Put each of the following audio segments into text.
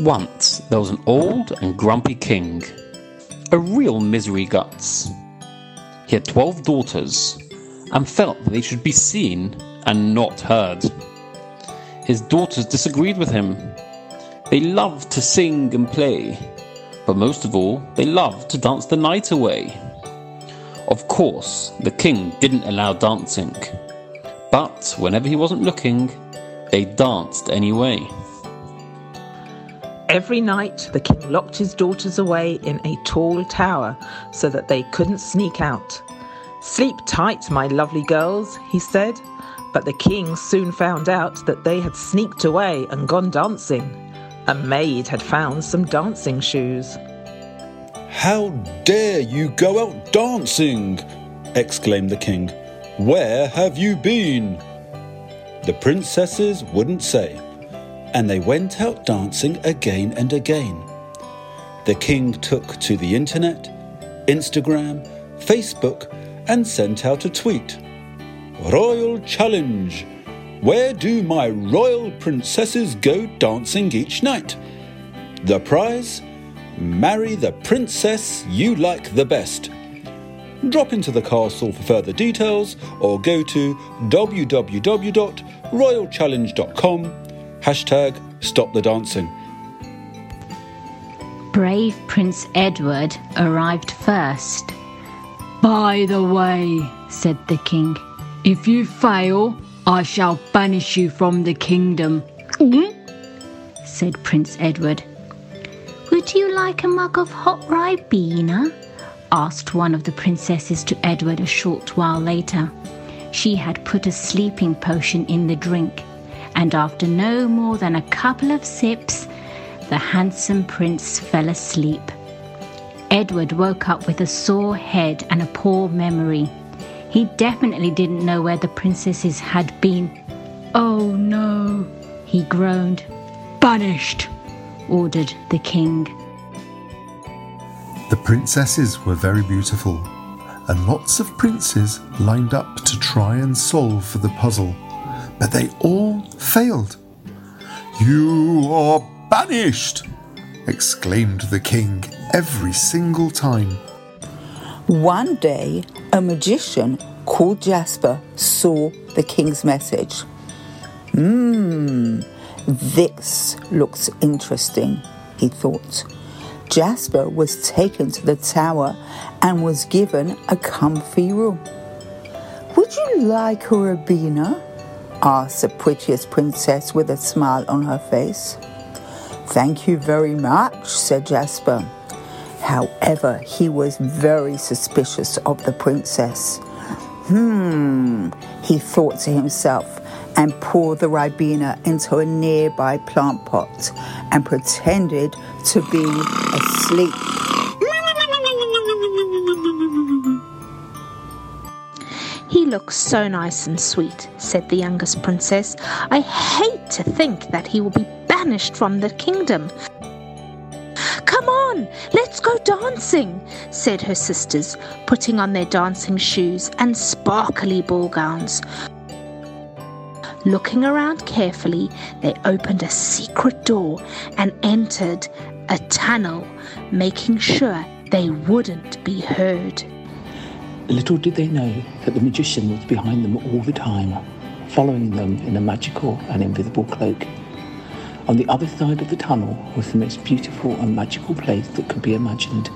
Once there was an old and grumpy king, a real misery guts. He had twelve daughters and felt that they should be seen and not heard. His daughters disagreed with him. They loved to sing and play, but most of all, they loved to dance the night away. Of course, the king didn't allow dancing, but whenever he wasn't looking, they danced anyway. Every night, the king locked his daughters away in a tall tower so that they couldn't sneak out. Sleep tight, my lovely girls, he said. But the king soon found out that they had sneaked away and gone dancing. A maid had found some dancing shoes. How dare you go out dancing? exclaimed the king. Where have you been? The princesses wouldn't say, and they went out dancing again and again. The king took to the internet, Instagram, Facebook, and sent out a tweet. Royal challenge! Where do my royal princesses go dancing each night? The prize? Marry the princess you like the best. Drop into the castle for further details or go to www.royalchallenge.com hashtag stop the dancing. Brave Prince Edward arrived first. By the way, said the king, if you fail, I shall banish you from the kingdom. Hmm? said Prince Edward. Would you like a mug of hot ribena? asked one of the princesses to Edward a short while later. She had put a sleeping potion in the drink, and after no more than a couple of sips, the handsome prince fell asleep. Edward woke up with a sore head and a poor memory. He definitely didn't know where the princesses had been. Oh no, he groaned. Banished, ordered the king. The princesses were very beautiful, and lots of princes lined up to try and solve the puzzle, but they all failed. You are banished! exclaimed the king every single time. One day, a magician called Jasper saw the king's message. Hmm, this looks interesting, he thought. Jasper was taken to the tower and was given a comfy room. Would you like a Ribena? Asked the prettiest princess with a smile on her face. Thank you very much, said Jasper. However, he was very suspicious of the princess. Hmm, he thought to himself and poured the Ribena into a nearby plant pot and pretended to be asleep. He looks so nice and sweet, said the youngest princess. I hate to think that he will be banished from the kingdom. Come on, let's go dancing, said her sisters, putting on their dancing shoes and sparkly ball gowns. Looking around carefully, they opened a secret door and entered a tunnel, making sure they wouldn't be heard. Little did they know that the magician was behind them all the time, following them in a magical and invisible cloak. On the other side of the tunnel was the most beautiful and magical place that could be imagined.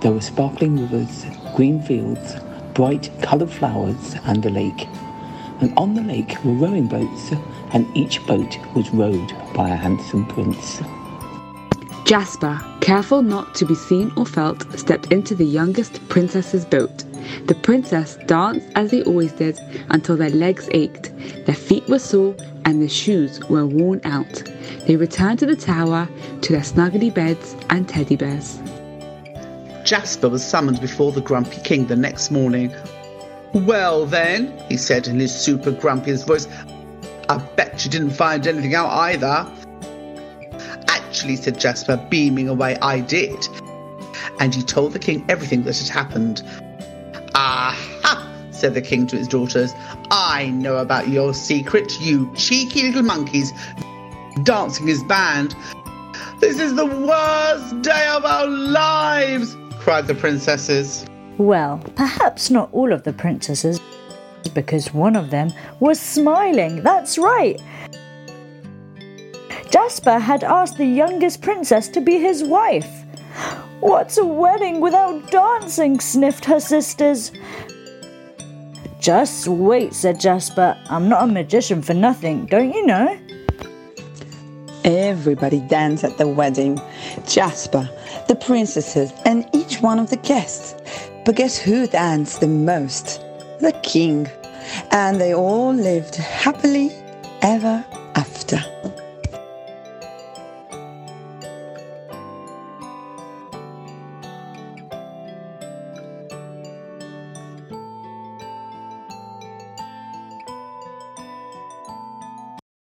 There were sparkling rivers, green fields, bright coloured flowers, and a lake. And on the lake were rowing boats, and each boat was rowed by a handsome prince. Jasper, careful not to be seen or felt, stepped into the youngest princess's boat. The princess danced as they always did until their legs ached, their feet were sore, and their shoes were worn out. They returned to the tower to their snuggly beds and teddy bears. Jasper was summoned before the grumpy king the next morning. Well, then, he said in his super grumpiest voice, I bet you didn't find anything out either. Actually, said Jasper, beaming away, I did. And he told the king everything that had happened. Aha! said the king to his daughters. I know about your secret, you cheeky little monkeys. Dancing is banned. This is the worst day of our lives! cried the princesses. Well, perhaps not all of the princesses, because one of them was smiling. That's right. Jasper had asked the youngest princess to be his wife. What's a wedding without dancing? sniffed her sisters. Just wait, said Jasper. I'm not a magician for nothing, don't you know? Everybody danced at the wedding Jasper, the princesses, and each one of the guests. But guess who danced the most? The king. And they all lived happily ever